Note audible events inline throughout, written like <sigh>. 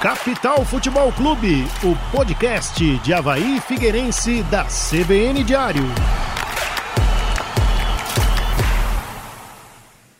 Capital Futebol Clube, o podcast de Havaí Figueirense da CBN Diário.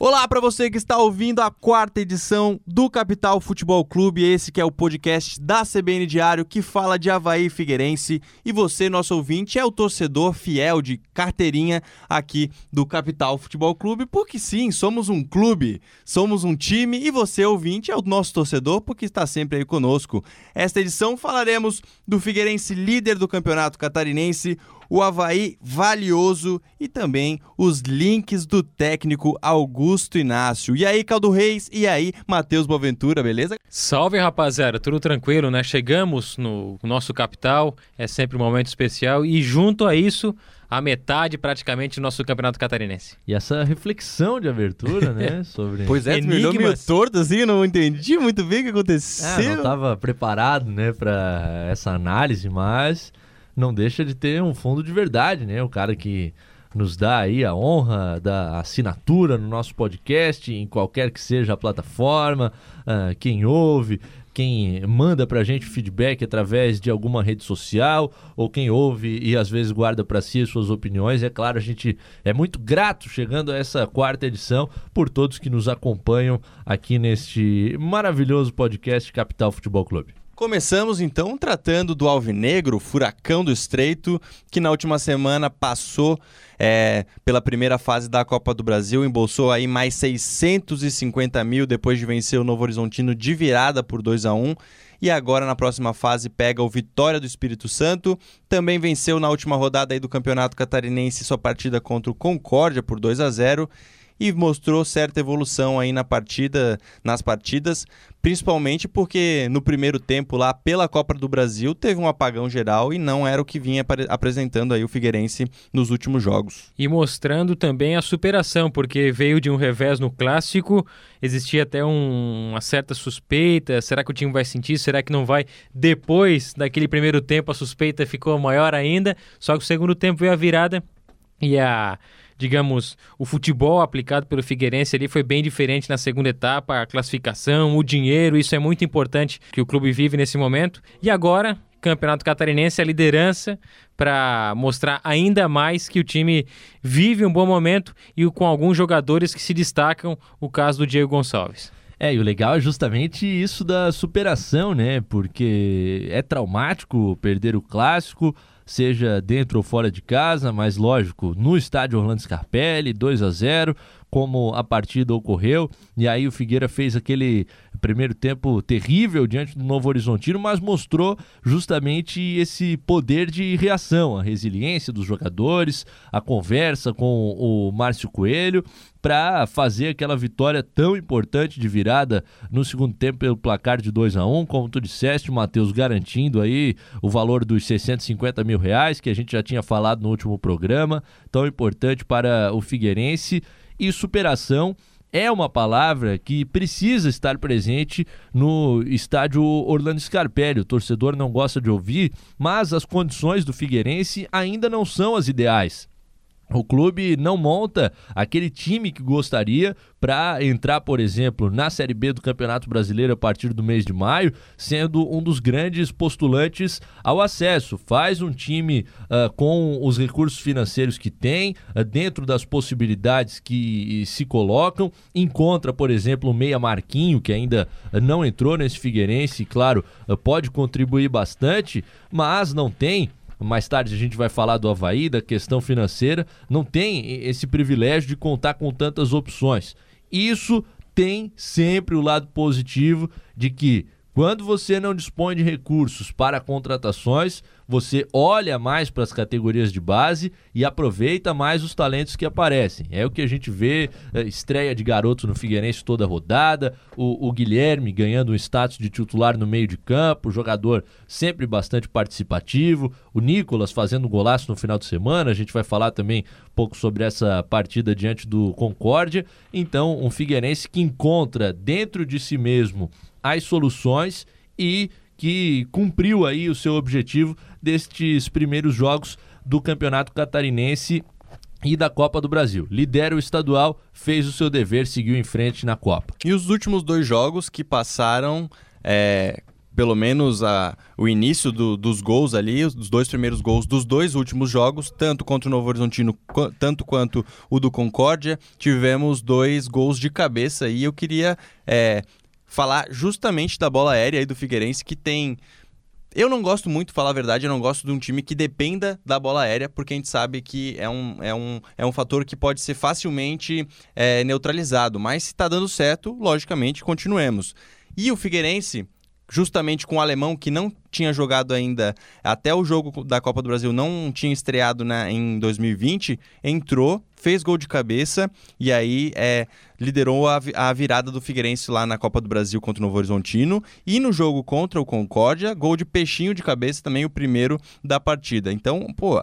Olá para você que está ouvindo a quarta edição do Capital Futebol Clube, esse que é o podcast da CBN Diário que fala de Havaí Figueirense e você, nosso ouvinte, é o torcedor fiel de carteirinha aqui do Capital Futebol Clube, porque sim, somos um clube, somos um time e você, ouvinte, é o nosso torcedor porque está sempre aí conosco. Esta edição falaremos do Figueirense líder do Campeonato Catarinense, o Havaí valioso e também os links do técnico Augusto Inácio. E aí, Caldo Reis? E aí, Matheus Boaventura, beleza? Salve, rapaziada. Tudo tranquilo, né? Chegamos no nosso capital, é sempre um momento especial e junto a isso, a metade praticamente do nosso campeonato catarinense. E essa reflexão de abertura, né, <laughs> sobre Pois é, olhou meio torto assim, não entendi muito bem o que aconteceu. Ah, não estava preparado, né, para essa análise, mas não deixa de ter um fundo de verdade, né? O cara que nos dá aí a honra da assinatura no nosso podcast, em qualquer que seja a plataforma, uh, quem ouve, quem manda pra gente feedback através de alguma rede social, ou quem ouve e às vezes guarda para si as suas opiniões. É claro, a gente é muito grato chegando a essa quarta edição por todos que nos acompanham aqui neste maravilhoso podcast Capital Futebol Clube. Começamos então tratando do Alvinegro, furacão do Estreito, que na última semana passou é, pela primeira fase da Copa do Brasil, embolsou aí mais 650 mil depois de vencer o Novo Horizontino de virada por 2 a 1 e agora na próxima fase pega o Vitória do Espírito Santo. Também venceu na última rodada aí do Campeonato Catarinense sua partida contra o Concórdia por 2 a 0 e mostrou certa evolução aí na partida, nas partidas, principalmente porque no primeiro tempo lá pela Copa do Brasil teve um apagão geral e não era o que vinha apresentando aí o Figueirense nos últimos jogos. E mostrando também a superação, porque veio de um revés no clássico, existia até um, uma certa suspeita, será que o time vai sentir, será que não vai? Depois daquele primeiro tempo a suspeita ficou maior ainda, só que o segundo tempo veio a virada e a digamos, o futebol aplicado pelo Figueirense ali foi bem diferente na segunda etapa, a classificação, o dinheiro, isso é muito importante que o clube vive nesse momento. E agora, Campeonato Catarinense, a liderança para mostrar ainda mais que o time vive um bom momento e com alguns jogadores que se destacam, o caso do Diego Gonçalves. É, e o legal é justamente isso da superação, né? Porque é traumático perder o clássico, seja dentro ou fora de casa, mas lógico, no estádio Orlando Scarpelli, 2 a 0 como a partida ocorreu. E aí o Figueira fez aquele primeiro tempo terrível diante do Novo Horizontino, mas mostrou justamente esse poder de reação, a resiliência dos jogadores, a conversa com o Márcio Coelho para fazer aquela vitória tão importante de virada no segundo tempo pelo placar de 2 a 1 um, como tu disseste, o Matheus garantindo aí o valor dos 650 mil reais que a gente já tinha falado no último programa, tão importante para o Figueirense e superação é uma palavra que precisa estar presente no estádio Orlando Scarpelli. O torcedor não gosta de ouvir, mas as condições do Figueirense ainda não são as ideais. O clube não monta aquele time que gostaria para entrar, por exemplo, na Série B do Campeonato Brasileiro a partir do mês de maio, sendo um dos grandes postulantes ao acesso. Faz um time uh, com os recursos financeiros que tem, uh, dentro das possibilidades que se colocam. Encontra, por exemplo, o Meia Marquinho, que ainda não entrou nesse Figueirense, claro, uh, pode contribuir bastante, mas não tem mais tarde a gente vai falar do Havaí, da questão financeira, não tem esse privilégio de contar com tantas opções. Isso tem sempre o lado positivo de que quando você não dispõe de recursos para contratações, você olha mais para as categorias de base e aproveita mais os talentos que aparecem. É o que a gente vê, é, estreia de garotos no Figueirense toda rodada, o, o Guilherme ganhando um status de titular no meio de campo, jogador sempre bastante participativo, o Nicolas fazendo um golaço no final de semana, a gente vai falar também um pouco sobre essa partida diante do Concórdia. Então, um Figueirense que encontra dentro de si mesmo as soluções e que cumpriu aí o seu objetivo destes primeiros jogos do Campeonato Catarinense e da Copa do Brasil. Lidera o estadual, fez o seu dever, seguiu em frente na Copa. E os últimos dois jogos que passaram é, pelo menos a, o início do, dos gols ali, os dois primeiros gols dos dois últimos jogos, tanto contra o Novo Horizontino, tanto quanto o do Concórdia, tivemos dois gols de cabeça e eu queria é, falar justamente da bola aérea aí do Figueirense, que tem eu não gosto muito, falar a verdade, eu não gosto de um time que dependa da bola aérea, porque a gente sabe que é um, é um, é um fator que pode ser facilmente é, neutralizado. Mas se está dando certo, logicamente, continuemos. E o Figueirense, justamente com o alemão que não tinha jogado ainda até o jogo da Copa do Brasil, não tinha estreado na, em 2020, entrou, fez gol de cabeça e aí é, liderou a, a virada do Figueirense lá na Copa do Brasil contra o Novo Horizontino e no jogo contra o Concórdia, gol de peixinho de cabeça também o primeiro da partida. Então, pô,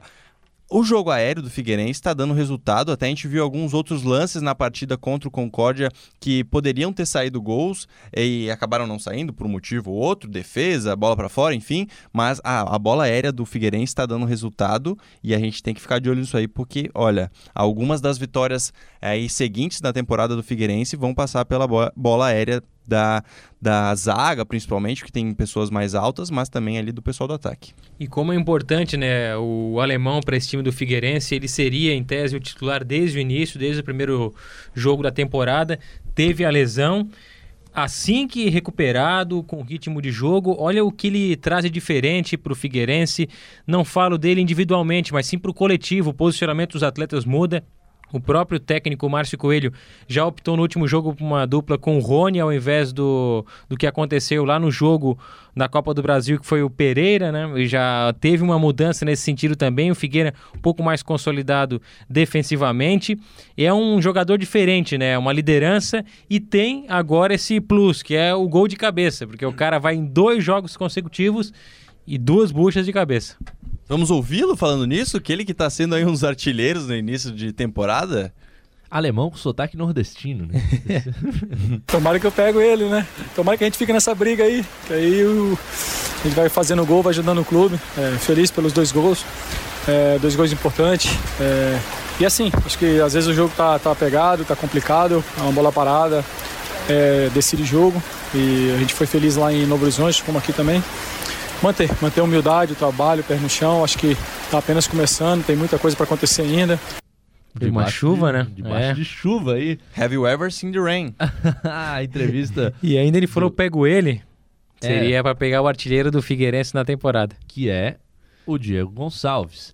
o jogo aéreo do Figueirense está dando resultado, até a gente viu alguns outros lances na partida contra o Concórdia que poderiam ter saído gols e acabaram não saindo por um motivo ou outro, defesa, bola para fora, enfim, mas a, a bola aérea do Figueirense está dando resultado e a gente tem que ficar de olho nisso aí porque, olha, algumas das vitórias aí seguintes da temporada do Figueirense vão passar pela bola aérea da, da zaga, principalmente, que tem pessoas mais altas, mas também ali do pessoal do ataque. E como é importante, né, o alemão para esse time do Figueirense, ele seria em tese o titular desde o início, desde o primeiro jogo da temporada, teve a lesão. Assim que recuperado, com ritmo de jogo, olha o que ele traz de diferente para o Figueirense. Não falo dele individualmente, mas sim para o coletivo. O posicionamento dos atletas muda. O próprio técnico Márcio Coelho já optou no último jogo por uma dupla com o Rony ao invés do, do que aconteceu lá no jogo da Copa do Brasil, que foi o Pereira, né? E já teve uma mudança nesse sentido também. O Figueira um pouco mais consolidado defensivamente. E é um jogador diferente, né? Uma liderança e tem agora esse plus, que é o gol de cabeça, porque o cara vai em dois jogos consecutivos e duas buchas de cabeça. Vamos ouvi-lo falando nisso? Que ele que está sendo aí um dos artilheiros no início de temporada? Alemão com sotaque nordestino, né? <laughs> Tomara que eu pego ele, né? Tomara que a gente fique nessa briga aí. Que aí o... a gente vai fazendo gol, vai ajudando o clube. É, feliz pelos dois gols. É, dois gols importantes. É... E assim, acho que às vezes o jogo tá, tá pegado, tá complicado. É uma bola parada, é, decide jogo. E a gente foi feliz lá em Novo Horizonte, como aqui também manter, manter a humildade, o trabalho, o pé no chão. Acho que está apenas começando, tem muita coisa para acontecer ainda. De uma chuva, de, né? Debaixo é. de chuva aí. Have you ever seen the rain? <laughs> a entrevista. e ainda ele falou: pego ele. É. Seria para pegar o artilheiro do Figueirense na temporada. Que é o Diego Gonçalves.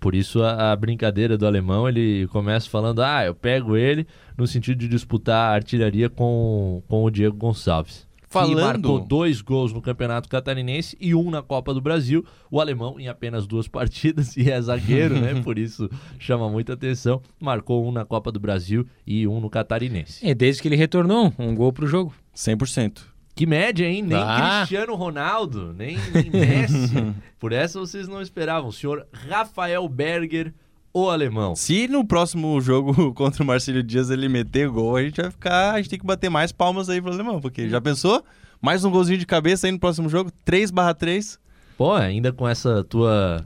Por isso a, a, brincadeira do alemão, ele começa falando: ah, eu pego ele no sentido de disputar a artilharia com, com o Diego Gonçalves. Falando... que marcou dois gols no Campeonato Catarinense e um na Copa do Brasil. O alemão, em apenas duas <laughs> partidas, e é zagueiro, né? Por isso chama muita atenção. Marcou um na Copa do Brasil e um no Catarinense. É desde que ele retornou, um gol pro jogo. 100%. Que média, hein? Nem ah. Cristiano Ronaldo, nem, nem Messi. <laughs> Por essa vocês não esperavam. O senhor Rafael Berger o alemão. Se no próximo jogo <laughs> contra o Marcelo Dias ele meter gol, a gente vai ficar. A gente tem que bater mais palmas aí pro alemão, porque já pensou? Mais um golzinho de cabeça aí no próximo jogo? 3 barra 3. Pô, ainda com essa tua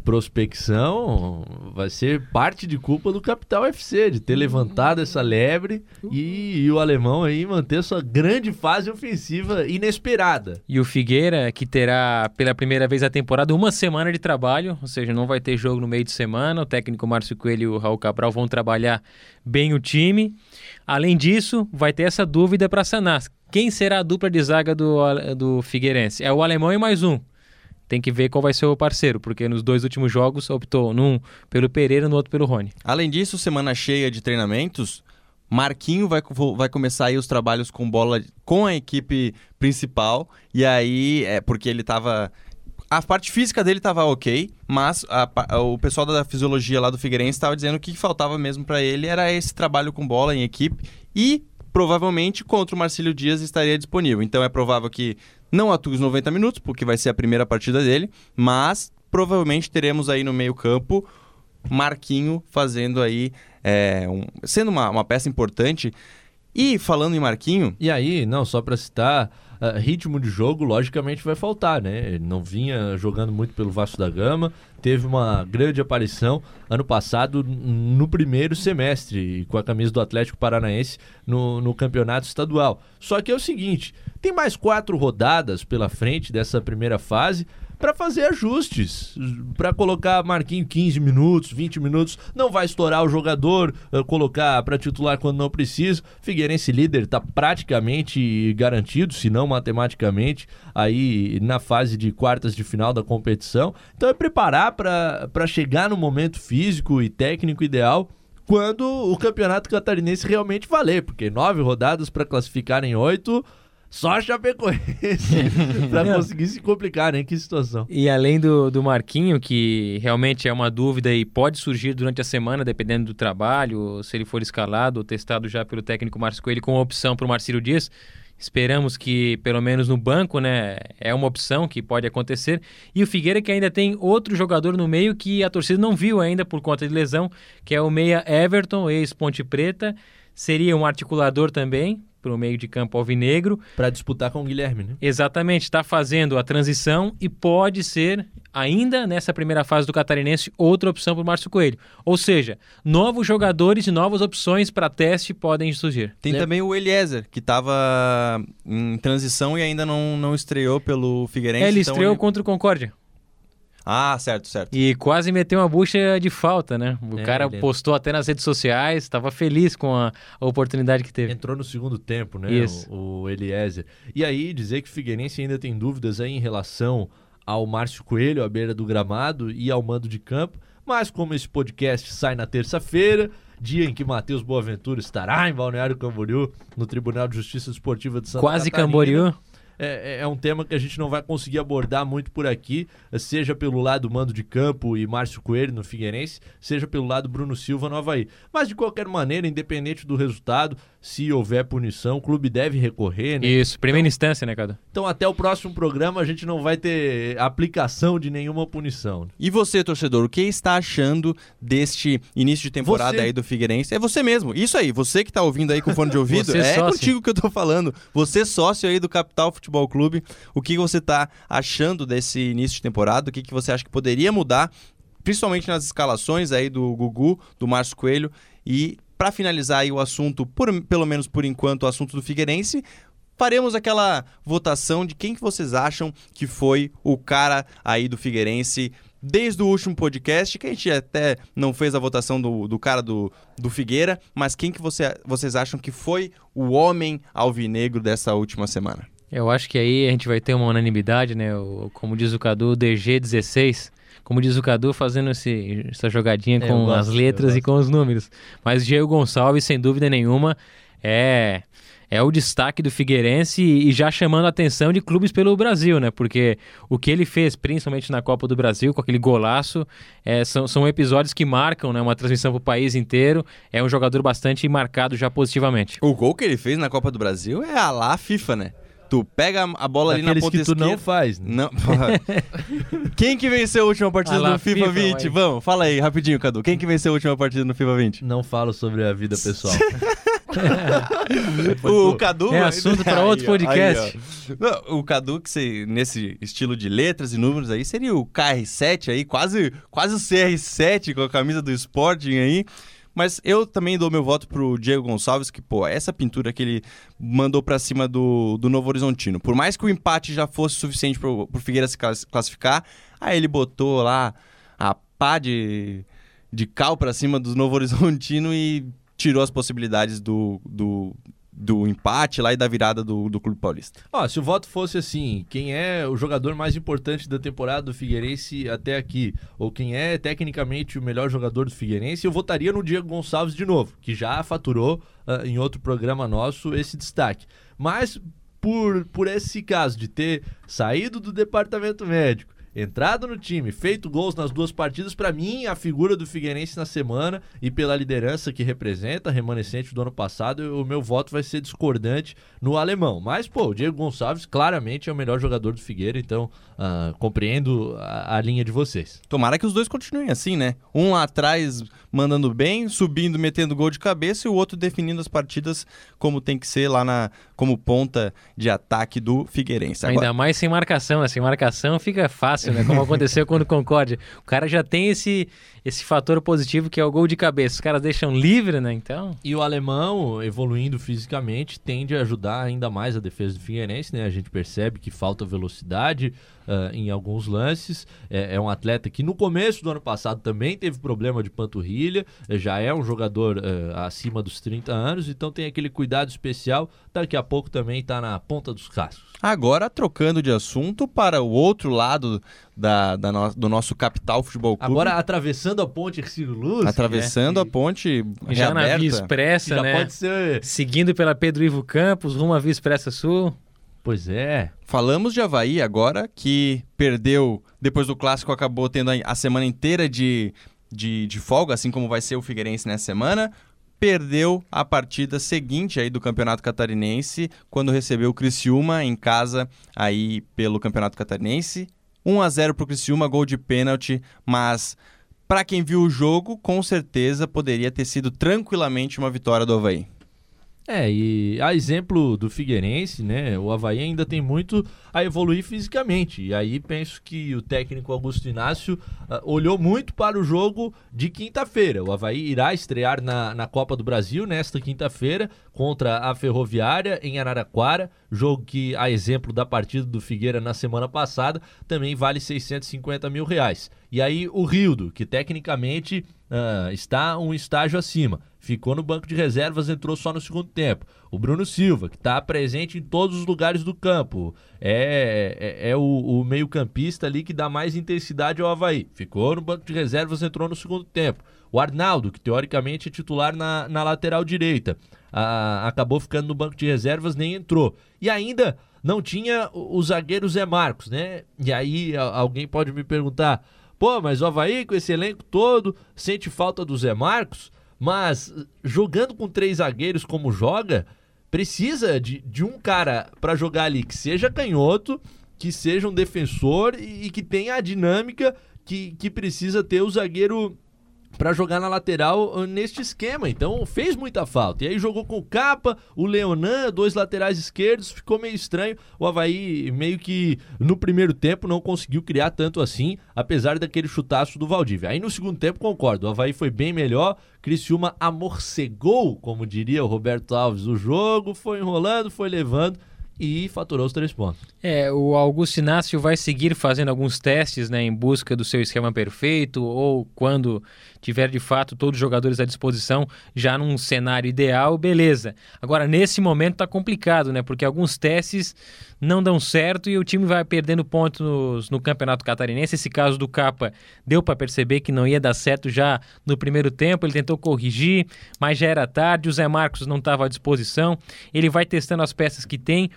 prospecção vai ser parte de culpa do Capital FC, de ter levantado essa lebre e, e, o alemão aí manter sua grande fase ofensiva inesperada. E o Figueira, que terá pela primeira vez a temporada uma semana de trabalho, ou seja, não vai ter jogo no meio de semana. O técnico Márcio Coelho e o Raul Cabral vão trabalhar bem o time. Além disso, vai ter essa dúvida para sanar. Quem será a dupla de zaga do, do Figueirense? É o alemão e mais um tem que ver qual vai ser o parceiro, porque nos dois últimos jogos optou num pelo Pereira, no outro pelo Rony. Além disso, semana cheia de treinamentos, Marquinho vai, vai começar aí os trabalhos com bola com a equipe principal, e aí, é porque ele estava a parte física dele estava ok, mas a, o pessoal da fisiologia lá do Figueirense estava dizendo que o que faltava mesmo para ele era esse trabalho com bola em equipe e provavelmente contra o Marcílio Dias estaria disponível. Então é provável que não atue os 90 minutos, porque vai ser a primeira partida dele, mas provavelmente teremos aí no meio-campo Marquinho fazendo aí, é, um, sendo uma, uma peça importante. E falando em Marquinho, E aí, não, só pra citar, ah, ritmo de jogo logicamente vai faltar, né? Ele não vinha jogando muito pelo Vasco da Gama, teve uma grande aparição ano passado no primeiro semestre com a camisa do Atlético Paranaense no, no campeonato estadual. Só que é o seguinte, tem mais quatro rodadas pela frente dessa primeira fase para fazer ajustes, para colocar Marquinhos 15 minutos, 20 minutos, não vai estourar o jogador, eh, colocar para titular quando não precisa. Figueirense líder está praticamente garantido, se não matematicamente, aí na fase de quartas de final da competição. Então é preparar para chegar no momento físico e técnico ideal quando o campeonato catarinense realmente valer, porque nove rodadas para classificar em oito, só a Chapecoense <laughs> para conseguir se complicar, hein? Que situação. E além do, do Marquinho, que realmente é uma dúvida e pode surgir durante a semana, dependendo do trabalho, se ele for escalado ou testado já pelo técnico Márcio Coelho com opção para o Marcílio Dias. Esperamos que, pelo menos no banco, né, é uma opção que pode acontecer. E o Figueira que ainda tem outro jogador no meio que a torcida não viu ainda por conta de lesão, que é o meia Everton, ex-Ponte Preta. Seria um articulador também para o meio de campo alvinegro. Para disputar com o Guilherme, né? Exatamente, está fazendo a transição e pode ser, ainda nessa primeira fase do Catarinense, outra opção para o Márcio Coelho. Ou seja, novos jogadores e novas opções para teste podem surgir. tem Lembra- também o Eliezer, que estava em transição e ainda não, não estreou pelo Figueirense. É, ele então estreou contra o Concórdia Ah, certo, certo. e quase meteu uma bucha de falta, né? O É, cara postou até nas redes sociais, estava feliz com a, a oportunidade que teve. Entrou no segundo tempo, né? Isso. O, o Eliezer. E aí, dizer que o Figueirense ainda tem dúvidas aí em relação ao Márcio Coelho, à beira do gramado e ao mando de campo. Mas como esse podcast sai na terça-feira, dia em que Matheus Boaventura estará em Balneário Camboriú, no Tribunal de Justiça Esportiva de Santa Quase Catarina, Camboriú. É, é- é um tema que a gente não vai conseguir abordar muito por aqui, seja pelo lado mando de campo e Márcio Coelho no Figueirense, seja pelo lado Bruno Silva no Havaí. Mas de qualquer maneira, independente do resultado, se houver punição, o clube deve recorrer, né? Isso, primeira instância, né, Cadu? Então até o próximo programa a gente não vai ter aplicação de nenhuma punição. E você, torcedor, o que está achando deste início de temporada Você. aí do Figueirense? É você mesmo. Isso aí, você que tá ouvindo aí com fone de <laughs> ouvido, é sócio. contigo que eu tô falando. Você sócio aí do Capital Futebol Clube, o que você tá achando desse início de temporada? O que, que você acha que poderia mudar, principalmente nas escalações aí do Gugu, do Márcio Coelho e para finalizar aí o assunto, por- pelo menos por enquanto, o assunto do Figueirense, faremos aquela votação de quem que vocês acham que foi o cara aí do Figueirense desde o último podcast, que a gente até não fez a votação do, do cara do, do Figueira, mas quem que você, vocês acham que foi o homem alvinegro dessa última semana? Eu acho que aí a gente vai ter uma unanimidade, né? O, como diz o Cadu, DG16. Como diz o Cadu, fazendo esse, essa jogadinha É, eu com gosto, as letras e com os números. Mas Diego Gonçalves, sem dúvida nenhuma, é, é o destaque do Figueirense e, e já chamando a atenção de clubes pelo Brasil, né? Porque o que ele fez, principalmente na Copa do Brasil, com aquele golaço, é, são, são episódios que marcam né, uma transmissão para o país inteiro. É um jogador bastante marcado já positivamente. O gol que ele fez na Copa do Brasil é a lá FIFA, né? Tu pega a bola ali na ponta que tu esquerda... não faz, né? Não. <laughs> Quem que venceu a última partida Ah lá, do FIFA, FIFA, 20? vai. Vamos, fala aí, rapidinho, Cadu. Quem que venceu a última partida no FIFA 20? Não falo sobre a vida pessoal. <laughs> O Cadu. É assunto pra <laughs> outro podcast. ó. Não, o Cadu, que se, nesse estilo de letras e números aí, seria o KR7 aí, quase, quase o CR7 com a camisa do Sporting aí. Mas eu também dou meu voto pro Diego Gonçalves, que, pô, essa pintura que ele mandou pra cima do, do Novo Horizontino. Por mais que o empate já fosse suficiente pro, pro Figueira se clas- classificar, aí ele botou lá a pá de, de cal pra cima do Novo Horizontino e tirou as possibilidades do, do, do empate lá e da virada do, do Clube Paulista. Ó, se o voto fosse assim, quem é o jogador mais importante da temporada do Figueirense até aqui, ou quem é tecnicamente o melhor jogador do Figueirense, eu votaria no Diego Gonçalves de novo, que já faturou ah, em outro programa nosso esse destaque. Mas por, por esse caso de ter saído do departamento médico entrado no time, feito gols nas duas partidas, para mim, a figura do Figueirense na semana e pela liderança que representa, remanescente do ano passado, o meu voto vai ser discordante no alemão. Mas, pô, o Diego Gonçalves claramente é o melhor jogador do Figueira, então uh, compreendo a, a linha de vocês. Tomara que os dois continuem assim, né? Um lá atrás mandando bem, subindo, metendo gol de cabeça e o outro definindo as partidas como tem que ser lá na como ponta de ataque do Figueirense. Agora... Ainda mais sem marcação, né? Sem marcação fica fácil, né? Como aconteceu quando Concorde. O cara já tem esse, esse fator positivo que é o gol de cabeça. Os caras deixam livre, né? Então. E o alemão, evoluindo fisicamente, tende a ajudar ainda mais a defesa do Figueirense, né? A gente percebe que falta velocidade uh, em alguns lances. É, é, um atleta que no começo do ano passado também teve problema de panturrilha, já é um jogador uh, acima dos 30 anos, então tem aquele cuidado especial. Daqui a pouco também está na ponta dos cascos. Agora, trocando de assunto para o outro lado da, da no, do nosso capital futebol clube. Agora atravessando a ponte Ercílio Luz. Atravessando é. a ponte Já na Via Expressa, já né? pode ser... Seguindo pela Pedro Ivo Campos, rumo à Via Expressa Sul. Pois é. Falamos de Havaí agora, que perdeu, depois do clássico, acabou tendo a semana inteira de, de, de folga, assim como vai ser o Figueirense nessa semana. Perdeu a partida seguinte aí do Campeonato Catarinense, quando recebeu o Criciúma em casa aí pelo Campeonato Catarinense. 1 a 0 para o Criciúma, gol de pênalti, mas para quem viu o jogo, com certeza poderia ter sido tranquilamente uma vitória do Havaí. É, e a exemplo do Figueirense, né? O Havaí ainda tem muito a evoluir fisicamente. E aí penso que o técnico Augusto Inácio uh, olhou muito para o jogo de quinta-feira. O Havaí irá estrear na, na Copa do Brasil nesta quinta-feira contra a Ferroviária em Araraquara. Jogo que, a exemplo da partida do Figueira na semana passada, também vale 650 mil reais. E aí o Rildo, que tecnicamente uh, está um estágio acima ficou no banco de reservas, entrou só no segundo tempo. O Bruno Silva, que está presente em todos os lugares do campo, é, é, é o, o meio-campista ali que dá mais intensidade ao Havaí. Ficou no banco de reservas, entrou no segundo tempo. O Arnaldo, que teoricamente é titular na, na lateral direita, a, acabou ficando no banco de reservas, nem entrou. E ainda não tinha o, o zagueiro Zé Marcos, né? E aí a, alguém pode me perguntar: pô, mas o Havaí com esse elenco todo sente falta do Zé Marcos? Mas jogando com três zagueiros como joga, precisa de, de um cara para jogar ali que seja canhoto, que seja um defensor e, e que tenha a dinâmica que, que precisa ter o zagueiro para jogar na lateral uh, neste esquema. Então fez muita falta. E aí jogou com o Capa, o Leonan, dois laterais esquerdos, ficou meio estranho. O Havaí meio que no primeiro tempo não conseguiu criar tanto assim, apesar daquele chutaço do Valdívia. Aí no segundo tempo concordo, o Havaí foi bem melhor. Criciúma amorcegou, como diria o Roberto Alves, o jogo, foi enrolando, foi levando e faturou os três pontos. É, o Augusto Inácio vai seguir fazendo alguns testes né, em busca do seu esquema perfeito ou quando tiver de fato todos os jogadores à disposição já num cenário ideal, beleza. Agora, nesse momento tá complicado, né? Porque alguns testes não dão certo e o time vai perdendo pontos no Campeonato Catarinense. Esse caso do Capa deu para perceber que não ia dar certo já no primeiro tempo. Ele tentou corrigir, mas já era tarde. O Zé Marcos não estava à disposição. Ele vai testando as peças que tem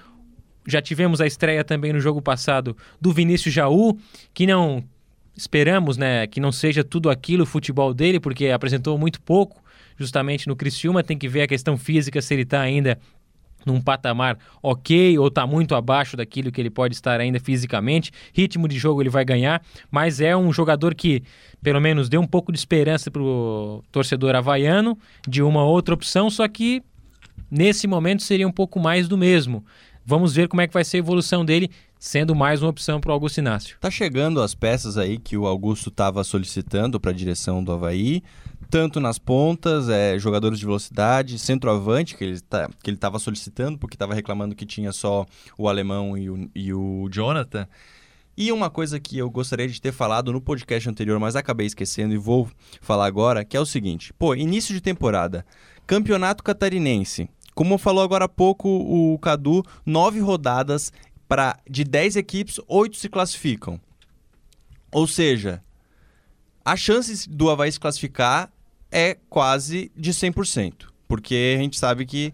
já tivemos a estreia também no jogo passado do Vinícius Jaú, que não esperamos, né, que não seja tudo aquilo o futebol dele, porque apresentou muito pouco, justamente no Criciúma, tem que ver a questão física se ele está ainda num patamar ok ou está muito abaixo daquilo que ele pode estar ainda fisicamente. Ritmo de jogo ele vai ganhar, mas é um jogador que pelo menos deu um pouco de esperança para o torcedor havaiano de uma outra opção, só que nesse momento seria um pouco mais do mesmo. Vamos ver como é que vai ser a evolução dele, sendo mais uma opção para o Augusto Inácio. Tá chegando as peças aí que o Augusto estava solicitando para a direção do Havaí, tanto nas pontas, é, jogadores de velocidade, centroavante, que ele tá, estava solicitando, porque estava reclamando que tinha só o alemão e o, e o Jonathan. E uma coisa que eu gostaria de ter falado no podcast anterior, mas acabei esquecendo e vou falar agora, que é o seguinte: pô, início de temporada, campeonato catarinense. Como falou agora há pouco o Cadu, nove rodadas para de dez equipes, oito se classificam. Ou seja, a chance do Havaí se classificar é quase de 100%. Porque a gente sabe que.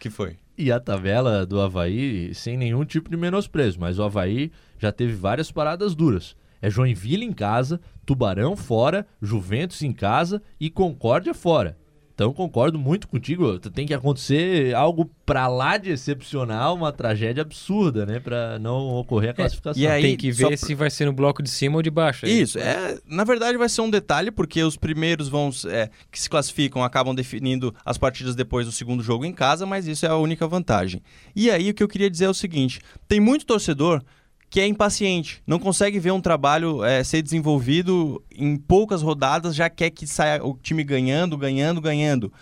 que foi? E a tabela do Havaí, sem nenhum tipo de menosprezo, mas o Havaí já teve várias paradas duras. É Joinville em casa, Tubarão fora, Juventus em casa e Concórdia fora. Então concordo muito contigo. Tem que acontecer algo para lá de excepcional, uma tragédia absurda, né, para não ocorrer a classificação. É, e aí tem que ver se vai ser no bloco de cima ou de baixo. É isso, é, na verdade vai ser um detalhe porque os primeiros vão é, que se classificam acabam definindo as partidas depois do segundo jogo em casa, mas isso é a única vantagem. E aí o que eu queria dizer é o seguinte: tem muito torcedor que é impaciente, não consegue ver um trabalho é, ser desenvolvido em poucas rodadas, já quer que saia o time ganhando, ganhando, ganhando.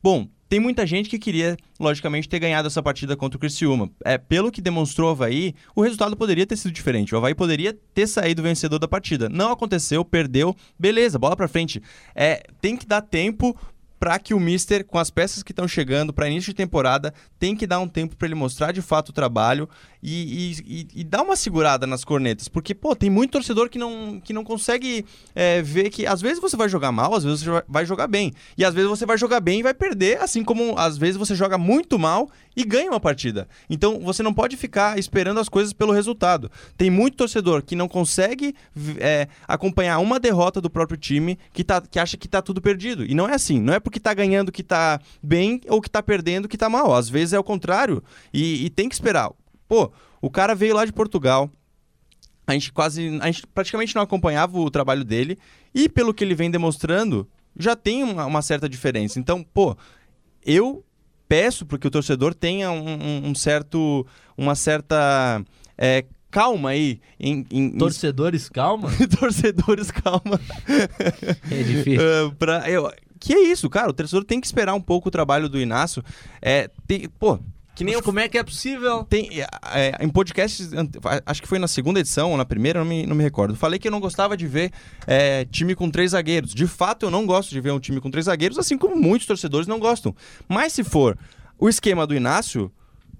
Bom, tem muita gente que queria, logicamente, ter ganhado essa partida contra o Criciúma. É, pelo que demonstrou o Havaí, o resultado poderia ter sido diferente. O Havaí poderia ter saído vencedor da partida. Não aconteceu, perdeu, beleza, bola pra frente. É, tem que dar tempo para que o Mister, com as peças que estão chegando para início de temporada, tem que dar um tempo para ele mostrar de fato o trabalho e, e, e, dar uma segurada nas cornetas. Porque, pô, tem muito torcedor que não, que não consegue é, ver que às vezes você vai jogar mal, às vezes você vai jogar bem. E às vezes você vai jogar bem e vai perder, assim como às vezes você joga muito mal e ganha uma partida. Então você não pode ficar esperando as coisas pelo resultado. Tem muito torcedor que não consegue é, acompanhar uma derrota do próprio time que, tá, que acha que tá tudo perdido. E não é assim. Não é porque tá ganhando que tá bem ou que tá perdendo que tá mal. Às vezes é o contrário. e, e tem que esperar. Pô, o cara veio lá de Portugal. A gente quase. A gente praticamente não acompanhava o trabalho dele. E pelo que ele vem demonstrando, já tem uma, uma certa diferença. Então, pô, eu peço porque o torcedor tenha um, um certo. uma certa. É, calma aí. Em, em, Torcedores, em... calma? <laughs> Torcedores, calma. É difícil. uh, <laughs> pra, eu, que é isso, cara. O torcedor tem que esperar um pouco o trabalho do Inácio. É, tem, pô, que nem eu... como é que é possível? Tem, é, é, em podcasts, acho que foi na segunda edição ou na primeira, não me, não me recordo. Falei que eu não gostava de ver é, time com três zagueiros. De fato, eu não gosto de ver um time com três zagueiros, assim como muitos torcedores não gostam. Mas se for o esquema do Inácio,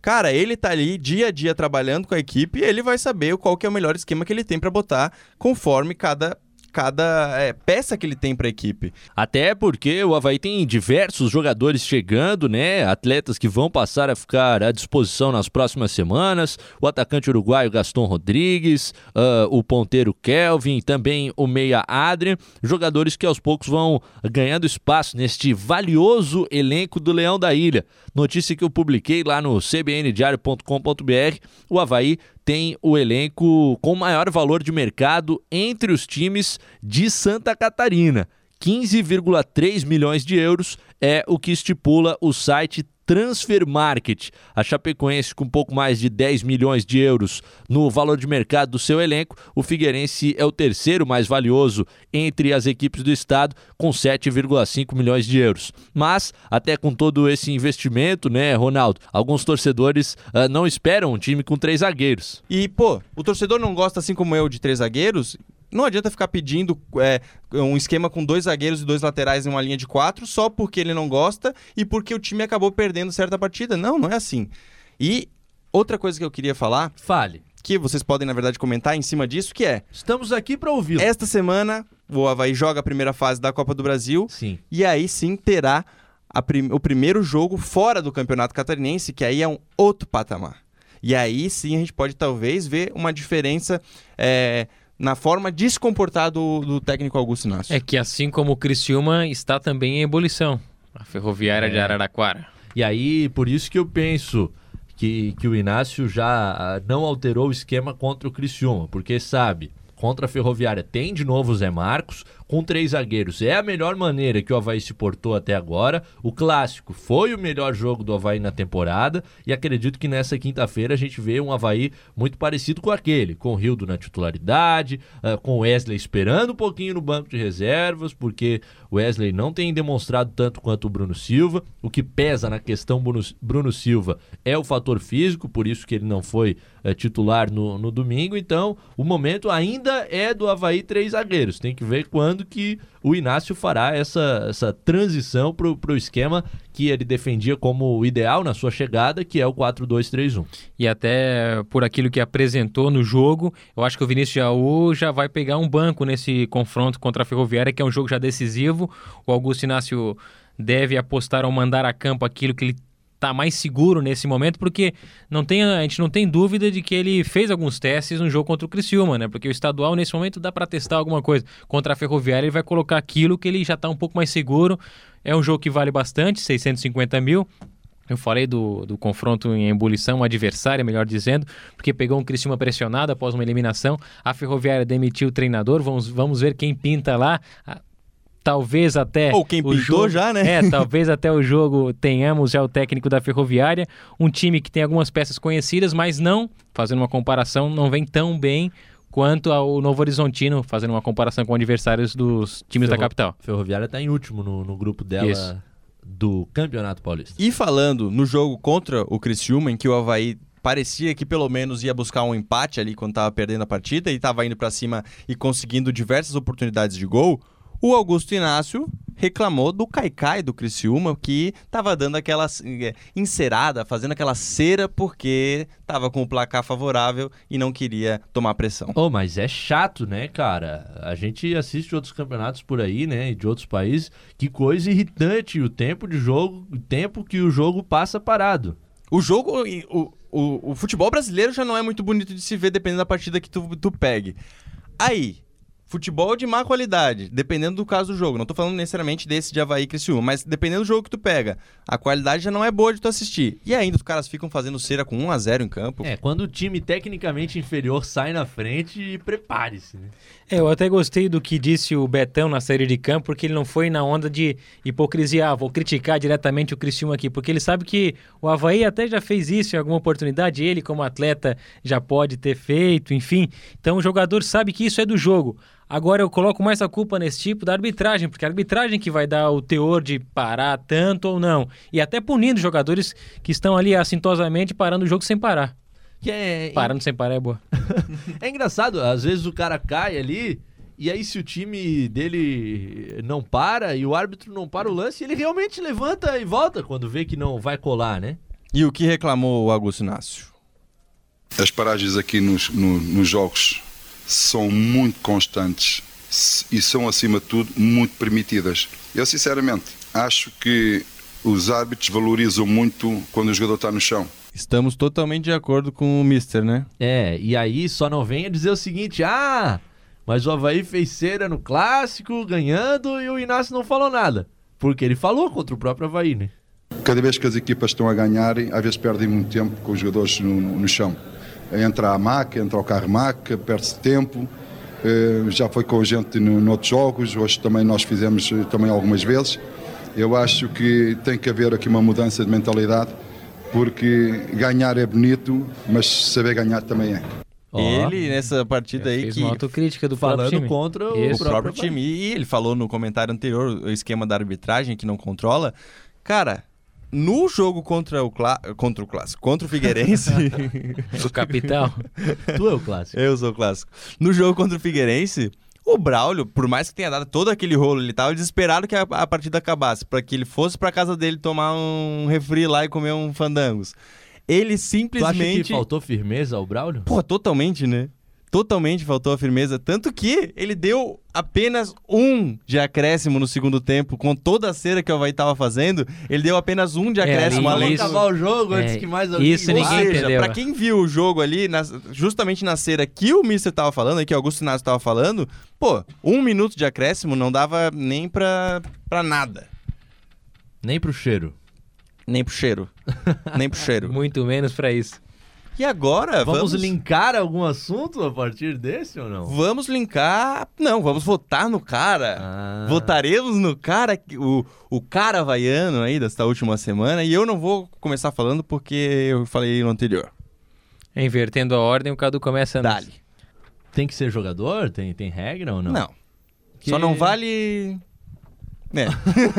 cara, ele tá ali dia a dia trabalhando com a equipe e ele vai saber qual que é o melhor esquema que ele tem para botar conforme cada cada é, peça que ele tem para a equipe. Até porque o Havaí tem diversos jogadores chegando, né? Atletas que vão passar a ficar à disposição nas próximas semanas. O atacante uruguaio Gaston Rodrigues, uh, o ponteiro Kelvin, também o meia Adrian. Jogadores que aos poucos vão ganhando espaço neste valioso elenco do Leão da Ilha. Notícia que eu publiquei lá no cbndiario.com.br. O Havaí tem o elenco com maior valor de mercado entre os times de Santa Catarina. 15,3 milhões de euros é o que estipula o site Transfer Market. A Chapecoense, com um pouco mais de 10 milhões de euros no valor de mercado do seu elenco, o Figueirense é o terceiro mais valioso entre as equipes do estado, com 7,5 milhões de euros. Mas, até com todo esse investimento, né, Ronaldo, alguns torcedores uh, não esperam um time com três zagueiros. E, pô, o torcedor não gosta, assim como eu, de três zagueiros, não adianta ficar pedindo é, um esquema com dois zagueiros e dois laterais em uma linha de quatro só porque ele não gosta e porque o time acabou perdendo certa partida. Não, não é assim. E outra coisa que eu queria falar. Fale. Que vocês podem, na verdade, comentar em cima disso, que é. Estamos aqui para ouvir. Esta semana, o Havaí joga a primeira fase da Copa do Brasil. Sim. E aí sim terá prim o primeiro jogo fora do Campeonato Catarinense, que aí é um outro patamar. E aí sim a gente pode talvez ver uma diferença. É, na forma de se comportar do, do técnico Augusto Inácio. É que assim como o Criciúma está também em ebulição, a ferroviária é. de Araraquara. E aí, por isso que eu penso que, que o Inácio já ah, não alterou o esquema contra o Criciúma, porque sabe, contra a Ferroviária tem de novo o Zé Marcos, com três zagueiros. É a melhor maneira que o Havaí se portou até agora. O clássico foi o melhor jogo do Havaí na temporada e acredito que nessa quinta-feira a gente vê um Havaí muito parecido com aquele, com o Rildo na titularidade, uh, com o Wesley esperando um pouquinho no banco de reservas, porque o Wesley não tem demonstrado tanto quanto o Bruno Silva. O que pesa na questão Bruno, Bruno Silva é o fator físico, por isso que ele não foi uh, titular no, no domingo. Então, o momento ainda é do Havaí três zagueiros. Tem que ver quando que o Inácio fará essa, essa transição para o esquema que ele defendia como ideal na sua chegada, que é o 4-2-3-1. E até por aquilo que apresentou no jogo, eu acho que o Vinícius Jaú já vai pegar um banco nesse confronto contra a Ferroviária, que é um jogo já decisivo. O Augusto Inácio deve apostar ao mandar a campo aquilo que ele tá mais seguro nesse momento, porque não tem, a gente não tem dúvida de que ele fez alguns testes no jogo contra o Criciúma, né? Porque o estadual, nesse momento, dá para testar alguma coisa. Contra a Ferroviária, ele vai colocar aquilo que ele já está um pouco mais seguro. É um jogo que vale bastante, 650 mil. Eu falei do, do confronto em ebulição adversária, melhor dizendo, porque pegou um Criciúma pressionado após uma eliminação. A Ferroviária demitiu o treinador. Vamos, vamos ver quem pinta lá talvez até. Ou quem pintou jogo, já, né? É, <laughs> talvez até o jogo tenhamos já o técnico da Ferroviária, um time que tem algumas peças conhecidas, mas não, fazendo uma comparação, não vem tão bem quanto ao Novo Horizontino, fazendo uma comparação com adversários dos times Ferro... da capital. Ferroviária está em último no, no grupo dela. Isso. Do Campeonato Paulista. E falando no jogo contra o Criciúma, em que o Havaí parecia que pelo menos ia buscar um empate ali quando estava perdendo a partida e estava indo para cima e conseguindo diversas oportunidades de gol, o Augusto Inácio reclamou do Caicai do Criciúma, que estava dando aquela eh, encerada, fazendo aquela cera porque estava com o placar favorável e não queria tomar pressão. Oh, mas é chato, né, cara? A gente assiste outros campeonatos por aí, né, de outros países, que coisa irritante o tempo de jogo, o tempo que o jogo passa parado. O jogo, o, o, o futebol brasileiro já não é muito bonito de se ver dependendo da partida que tu, tu pegue. Aí, futebol de má qualidade, dependendo do caso do jogo. Não tô falando necessariamente desse de Havaí e Criciúma, mas dependendo do jogo que tu pega, a qualidade já não é boa de tu assistir. E ainda os caras ficam fazendo cera com 1 a 0 em campo. É, quando o time tecnicamente inferior sai na frente, prepare-se, né? É, eu até gostei do que disse o Betão na série de campo, porque ele não foi na onda de hipocrisia, ah, vou criticar diretamente o Criciúma aqui, porque ele sabe que o Havaí até já fez isso em alguma oportunidade, ele como atleta já pode ter feito, enfim. Então o jogador sabe que isso é do jogo. Agora eu coloco mais a culpa nesse tipo da arbitragem, porque a arbitragem que vai dar o teor de parar tanto ou não. E até punindo jogadores que estão ali assintosamente parando o jogo sem parar. Que é... Parando sem parar é boa. <laughs> é engraçado, às vezes o cara cai ali, e aí se o time dele não para e o árbitro não para o lance, ele realmente levanta e volta quando vê que não vai colar, né? E o que reclamou o Augusto Inácio? As paragens aqui nos, no, nos jogos são muito constantes e são, acima de tudo, muito permitidas. Eu, sinceramente, acho que os árbitros valorizam muito quando o jogador está no chão. Estamos totalmente de acordo com o Mister, né? É, e aí só não venha dizer o seguinte: ah, mas o Havaí fez cera no clássico, ganhando, e o Inácio não falou nada. Porque ele falou contra o próprio Havaí, né? Cada vez que as equipas estão a ganharem, às vezes perdem muito tempo com os jogadores no, no chão entra a maca, entra o carro maca, perde-se tempo. Uh, já foi com gente no, noutros jogos, hoje também nós fizemos eh, também algumas vezes. Eu acho que tem que haver aqui uma mudança de mentalidade, porque ganhar é bonito, mas saber ganhar também é. Oh, ele nessa partida aí que uma autocrítica do falando próprio contra o, o próprio, próprio time e ele falou no comentário anterior o esquema da arbitragem que não controla. Cara, no jogo contra o, clá... contra o clássico, contra o Figueirense. <laughs> o capital. tu é o clássico. Eu sou o clássico. No jogo contra o Figueirense, o Braulio, por mais que tenha dado todo aquele rolo, ele tava desesperado que a, a partida acabasse, para que ele fosse para casa dele tomar um refri lá e comer um fandangos. Ele simplesmente. Tu acha que faltou firmeza ao Braulio? Pô, totalmente, né? Totalmente faltou a firmeza, tanto que ele deu apenas um de acréscimo no segundo tempo, com toda a cera que o Havaí estava fazendo, ele deu apenas um de é, acréscimo é, além isso, acabar o jogo é, antes que mais alguém Isso ninguém Ou seja, entendeu. Pra quem viu o jogo ali, na, justamente na cera que o Mister tava falando, que o Augusto Inácio tava falando, pô, um minuto de acréscimo não dava nem pra, pra nada. Nem pro cheiro. Nem pro cheiro. nem pro cheiro. <laughs> Muito menos para isso. E agora vamos, vamos linkar algum assunto a partir desse ou não? Vamos linkar. Não, vamos votar no cara. Ah. Votaremos no cara, o, o cara havaiano aí desta última semana. E eu não vou começar falando porque eu falei no anterior. Invertendo a ordem, o Cadu começa antes. Dali. Tem que ser jogador? Tem, tem regra ou não? Não. Que... Só não vale. É.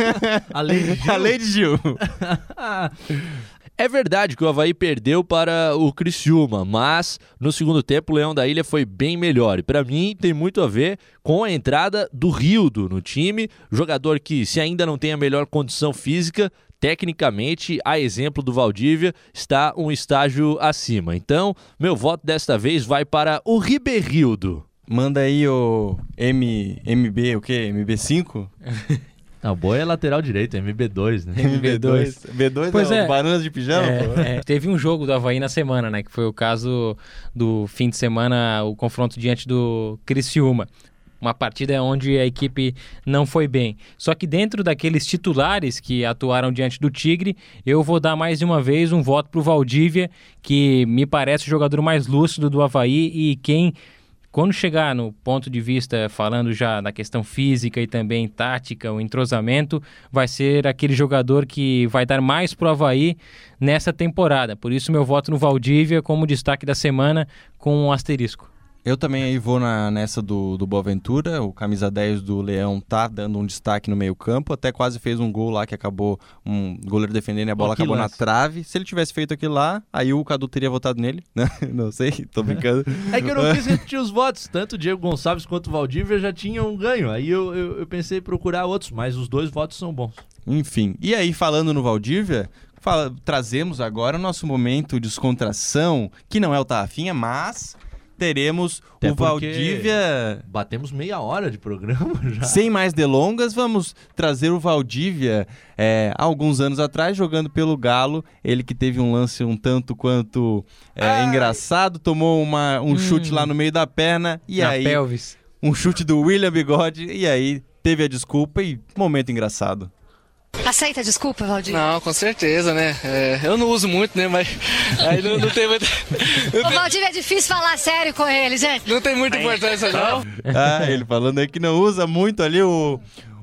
<laughs> a lei de <laughs> Gil. A lei de Gil. <laughs> É verdade que o Havaí perdeu para o Criciúma, mas no segundo tempo o Leão da Ilha foi bem melhor. E para mim tem muito a ver com a entrada do Rildo no time, jogador que, se ainda não tem a melhor condição física, tecnicamente, a exemplo do Valdívia, está um estágio acima. Então, meu voto desta vez vai para o Ribeirildo. Manda aí o M, MB, o quê? MB5? <laughs> Não, Boi é lateral direito, MB2, né? MB2. B2 Pois é, é. o Bananas de Pijama, pô. É, é, teve um jogo do Havaí na semana, né? Que foi o caso do fim de semana, o confronto diante do Criciúma. Uma partida onde a equipe não foi bem. Só que dentro daqueles titulares que atuaram diante do Tigre, eu vou dar mais de uma vez um voto pro Valdívia, que me parece o jogador mais lúcido do Havaí e quem quando chegar no ponto de vista, falando já da questão física e também tática, o entrosamento, vai ser aquele jogador que vai dar mais pro Havaí nessa temporada. Por isso, meu voto no Valdívia como destaque da semana com um asterisco. Eu também aí vou na, nessa do, do Boaventura, o camisa 10 do Leão tá dando um destaque no meio campo, até quase fez um gol lá que acabou um goleiro defendendo e a bola acabou lance. na trave. Se ele tivesse feito aquilo lá, aí o Cadu teria votado nele, <laughs> né? Não sei, tô brincando. É que eu não quis <laughs> repetir os votos. Tanto o Diego Gonçalves quanto o Valdívia já tinham ganho. Aí eu, eu, eu pensei em procurar outros, mas os dois votos são bons. Enfim, e aí falando no Valdívia, fala- trazemos agora o nosso momento de descontração, que não é o Tarrafinha, mas teremos Até o Valdívia Batemos meia hora de programa <laughs> já. Sem mais delongas, vamos trazer o Valdívia é, há alguns anos atrás, jogando pelo Galo. Ele que teve um lance um tanto quanto é, engraçado, tomou uma- um chute lá no meio da perna e na aí pelvis. um chute do William Bigode e aí teve a desculpa e momento engraçado. Aceita a desculpa, Valdir? Não, com certeza, né? É, eu não uso muito, né? Mas aí não, não tem muita, <laughs> não tem, Valdir, é difícil falar sério com ele, gente. não tem muita importância, não. Ah, ele falando aí que não usa muito ali o,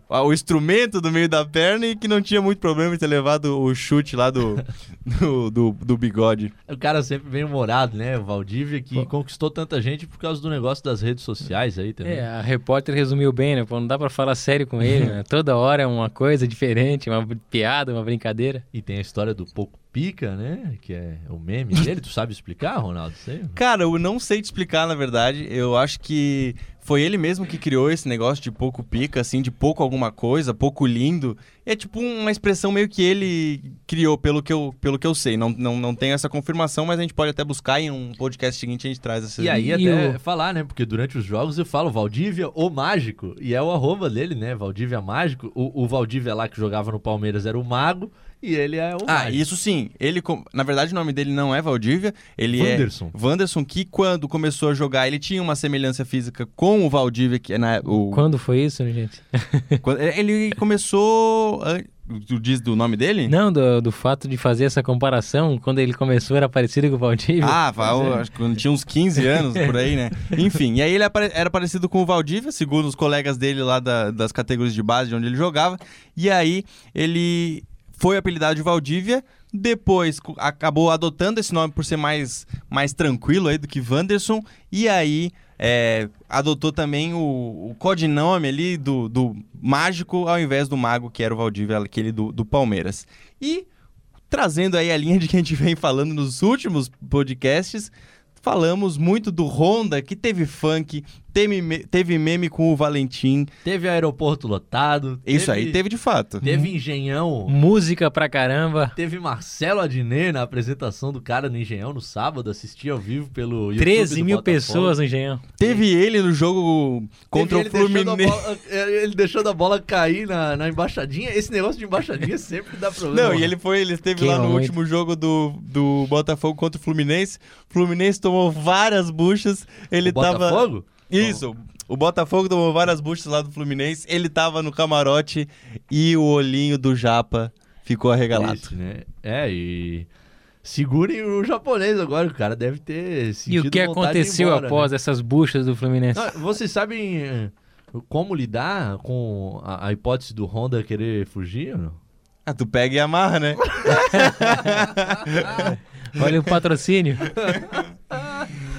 o instrumento do meio da perna e que não tinha muito problema em ter levado o chute lá do, <laughs> do, do, do bigode. O cara sempre bem humorado, né? O Valdívia que conquistou tanta gente por causa do negócio das redes sociais aí também. É, a repórter resumiu bem, né? Pô, não dá pra falar sério com ele, né? <laughs> Toda hora é uma coisa diferente, uma piada, uma brincadeira. E tem a história do Pouco Pica, né? Que é o meme dele. Tu sabe explicar, Ronaldo? Sei. Cara, eu não sei te explicar, na verdade. Eu acho que foi ele mesmo que criou esse negócio de pouco pica, assim, de pouco alguma coisa, pouco lindo. É tipo uma expressão meio que ele criou, pelo que eu, pelo que eu sei. Não, não, não tenho essa confirmação, mas a gente pode até buscar em um podcast seguinte a gente traz essa. E aí E até o- falar, né? Porque durante os jogos eu falo Valdívia, o mágico. E é o arroba dele, né? Valdívia Mágico. O, o Valdívia lá que jogava no Palmeiras era o mago. E ele é o Ah, isso sim. Ele, com- na verdade, o nome dele não é Valdívia, ele Wanderson. é Wanderson, que quando começou a jogar, ele tinha uma semelhança física com o Valdívia, que é na, o, Quando foi isso, né, gente? <laughs> quando- ele começou, tu diz do nome dele? Não, do, do fato de fazer essa comparação, quando ele começou era parecido com o Valdívia. Ah, Val, acho que quando tinha uns 15 anos por aí, né? <laughs> Enfim, e aí ele era parecido com o Valdívia, segundo os colegas dele lá da- das categorias de base de onde ele jogava. E aí ele foi apelidado de Valdívia, depois acabou adotando esse nome por ser mais, mais tranquilo aí do que Wanderson, e aí é, adotou também o, o codinome ali do, do mágico ao invés do mago, que era o Valdívia, aquele do, do Palmeiras. E trazendo aí a linha de que a gente vem falando nos últimos podcasts, falamos muito do Honda, que teve funk, teve, me- teve meme com o Valentim. Teve aeroporto lotado. Isso aí teve de fato. Teve engenhão. Música pra caramba. Teve Marcelo Adnet na apresentação do cara no Engenhão no sábado, assisti ao vivo pelo YouTube 13 do mil pessoas no Engenhão. Teve ele no jogo contra Teve o ele deixando a Fluminense. bola- é, ele deixando a bola cair na, na embaixadinha. Esse negócio de embaixadinha <laughs> sempre dá problema. Não, e ele foi, ele esteve lá no muito. último jogo do, do Botafogo contra o Fluminense. O Fluminense tomou várias buchas. Ele O tava. Botafogo? Isso. O Botafogo tomou várias buchas lá do Fluminense. Ele tava no camarote e o olhinho do Japa ficou arregalado. Esse, né? É, e. Segurem o japonês agora, o cara deve ter E sentido o que aconteceu embora, após né? essas buchas do Fluminense? Não, vocês sabem eh, como lidar com a, a hipótese do Honda querer fugir ou não? Ah, tu pega e amarra, né? <laughs> Olha o patrocínio.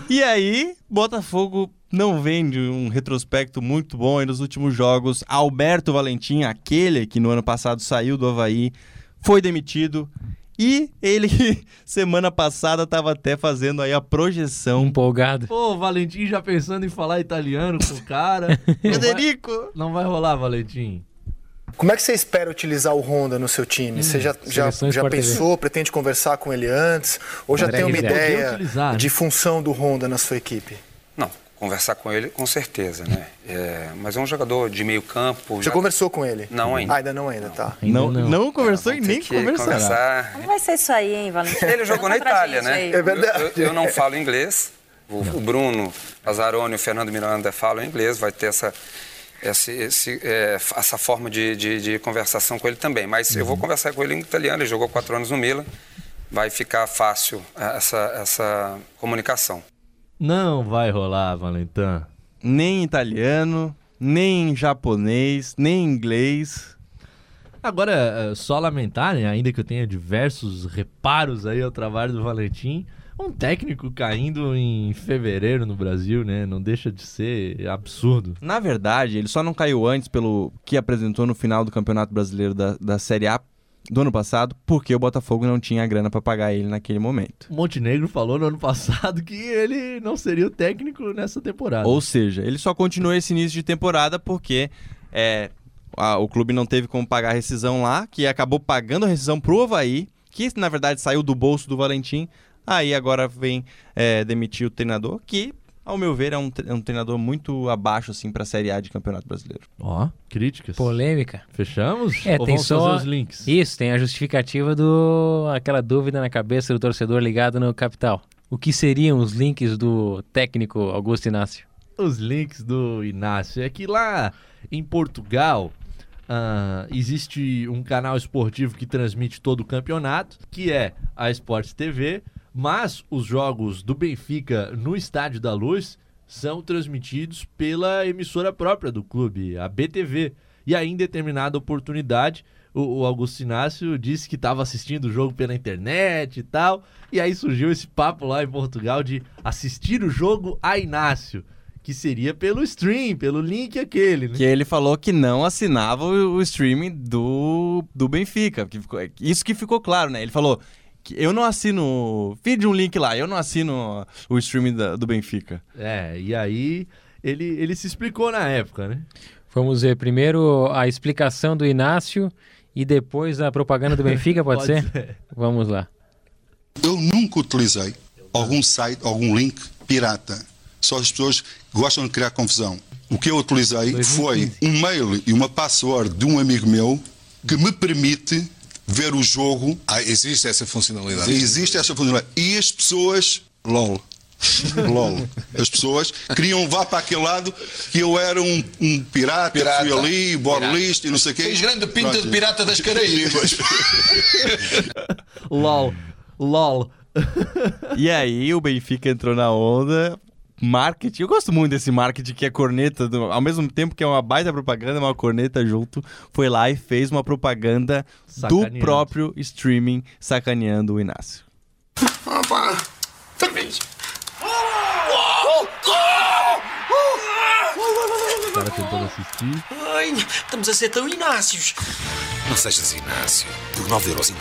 E aí, Botafogo não vem de um retrospecto muito bom aí nos últimos jogos. Alberto Valentim, aquele que no ano passado saiu do Havaí, foi demitido. E ele, <laughs> semana passada, estava até fazendo aí a projeção. Empolgado. Pô, o Valentim já pensando em falar italiano com o cara. <laughs> não, vai, Federico! não vai rolar, Valentim. Como é que você espera utilizar o Honda no seu time? Você já, já, já pensou, pretende conversar com ele antes? Ou já André tem uma ideia utilizar, né? de função do Honda na sua equipe? Não, conversar com ele, com certeza, né? É, mas é um jogador de meio campo. Você já- conversou com ele? Não ainda. Ah, ainda não, ainda, tá. Não, não, conversou e Vamos nem conversar. Como vai ser isso aí, hein, Valentim? Ele jogou na Itália, né? aí. É verdade. Eu, eu- eu não falo inglês. O, o Bruno Lazzaroni e o Fernando Miranda falam inglês. Vai ter essa, esse- esse, é, essa forma de, de- de conversação com ele também. Mas eu vou Uhum. conversar com ele em italiano. Ele jogou quatro anos no Milan. Vai ficar fácil é, essa, essa comunicação. Não vai rolar, Valentim. Nem italiano, nem japonês, nem inglês. Agora, é, só lamentar, né, ainda que eu tenha diversos reparos aí ao trabalho do Valentim, um técnico caindo em fevereiro no Brasil, né? Não deixa de ser absurdo. Na verdade, ele só não caiu antes pelo que apresentou no final do Campeonato Brasileiro da, da Série A do ano passado, porque o Botafogo não tinha grana pra pagar ele naquele momento. O Montenegro falou no ano passado que ele não seria o técnico nessa temporada. Ou seja, ele só continuou esse início de temporada porque é, a- o clube não teve como pagar a rescisão lá, que acabou pagando a rescisão pro Havaí, que na verdade saiu do bolso do Valentim. Aí agora vem é, demitir o treinador, que, ao meu ver, é um, tre- é um treinador muito abaixo assim para a Série A de Campeonato Brasileiro. Ó, críticas. Polêmica. Fechamos? É, Ou tem vamos só fazer os links? Isso, tem a justificativa do aquela dúvida na cabeça do torcedor ligado no capital. O que seriam os links do técnico Augusto Inácio? os links do Inácio. É que lá em Portugal ah, existe um canal esportivo que transmite todo o campeonato, que é a Sport TV, mas os jogos do Benfica no Estádio da Luz são transmitidos pela emissora própria do clube, a BTV. E aí, em determinada oportunidade, o, o Augusto Inácio disse que estava assistindo o jogo pela internet e tal. E aí surgiu esse papo lá em Portugal de assistir o jogo a Inácio que seria pelo stream, pelo link aquele, né? Que ele falou que não assinava o, o streaming do, do Benfica. Que ficou- isso que ficou claro, né? Ele falou eu não assino. Feed um link lá, eu não assino o streaming da- do Benfica. É, e aí ele, ele se explicou na época, né? Vamos ver primeiro a explicação do Inácio e depois a propaganda do Benfica, pode, <laughs> ser? Vamos lá. Eu nunca utilizei algum site, algum link pirata. Só as pessoas gostam de criar confusão. O que eu utilizei foi um mail e uma password de um amigo meu que me permite ver o jogo. Ah, existe essa funcionalidade? Existe essa funcionalidade. E as pessoas. LOL. <laughs> LOL. As pessoas queriam levar para aquele lado que eu era um, um pirata, Pirata. fui ali, borlista e não sei o quê. Tens grande pinta Pronto. de pirata das Caraíbas. <laughs> LOL, LOL. <laughs> E aí o Benfica entrou na onda. Marketing, eu gosto muito desse marketing que é corneta, do- ao mesmo tempo que é uma baita propaganda, uma corneta junto. Foi lá e fez uma propaganda do próprio streaming sacaneando o Inácio. Pá. Outra vez. O cara tentando assistir. Ai, estamos a ser tão inácios. Não sejas Inácio. Por 9,90€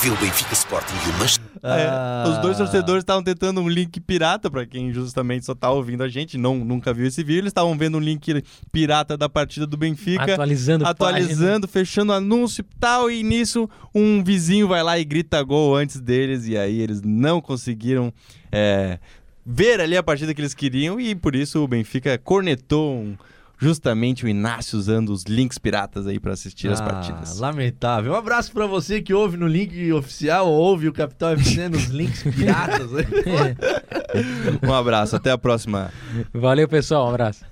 vê o Benfica Sporting e o Manchester. É, os dois torcedores estavam tentando um link pirata, pra quem justamente só tá ouvindo a gente, não, nunca viu esse vídeo. Eles estavam vendo um link pirata da partida do Benfica. Atualizando Atualizando, fechando anúncio e tal. E nisso, um vizinho vai lá e grita gol antes deles. E aí eles não conseguiram é, ver ali a partida que eles queriam. E por isso o Benfica cornetou um- justamente o Inácio usando os links piratas aí pra assistir as Ah, partidas. Lamentável. Um abraço pra você que ouve no link oficial ou ouve o Capital FC nos links piratas. <laughs> Um abraço, até a próxima. Valeu, pessoal. Um abraço.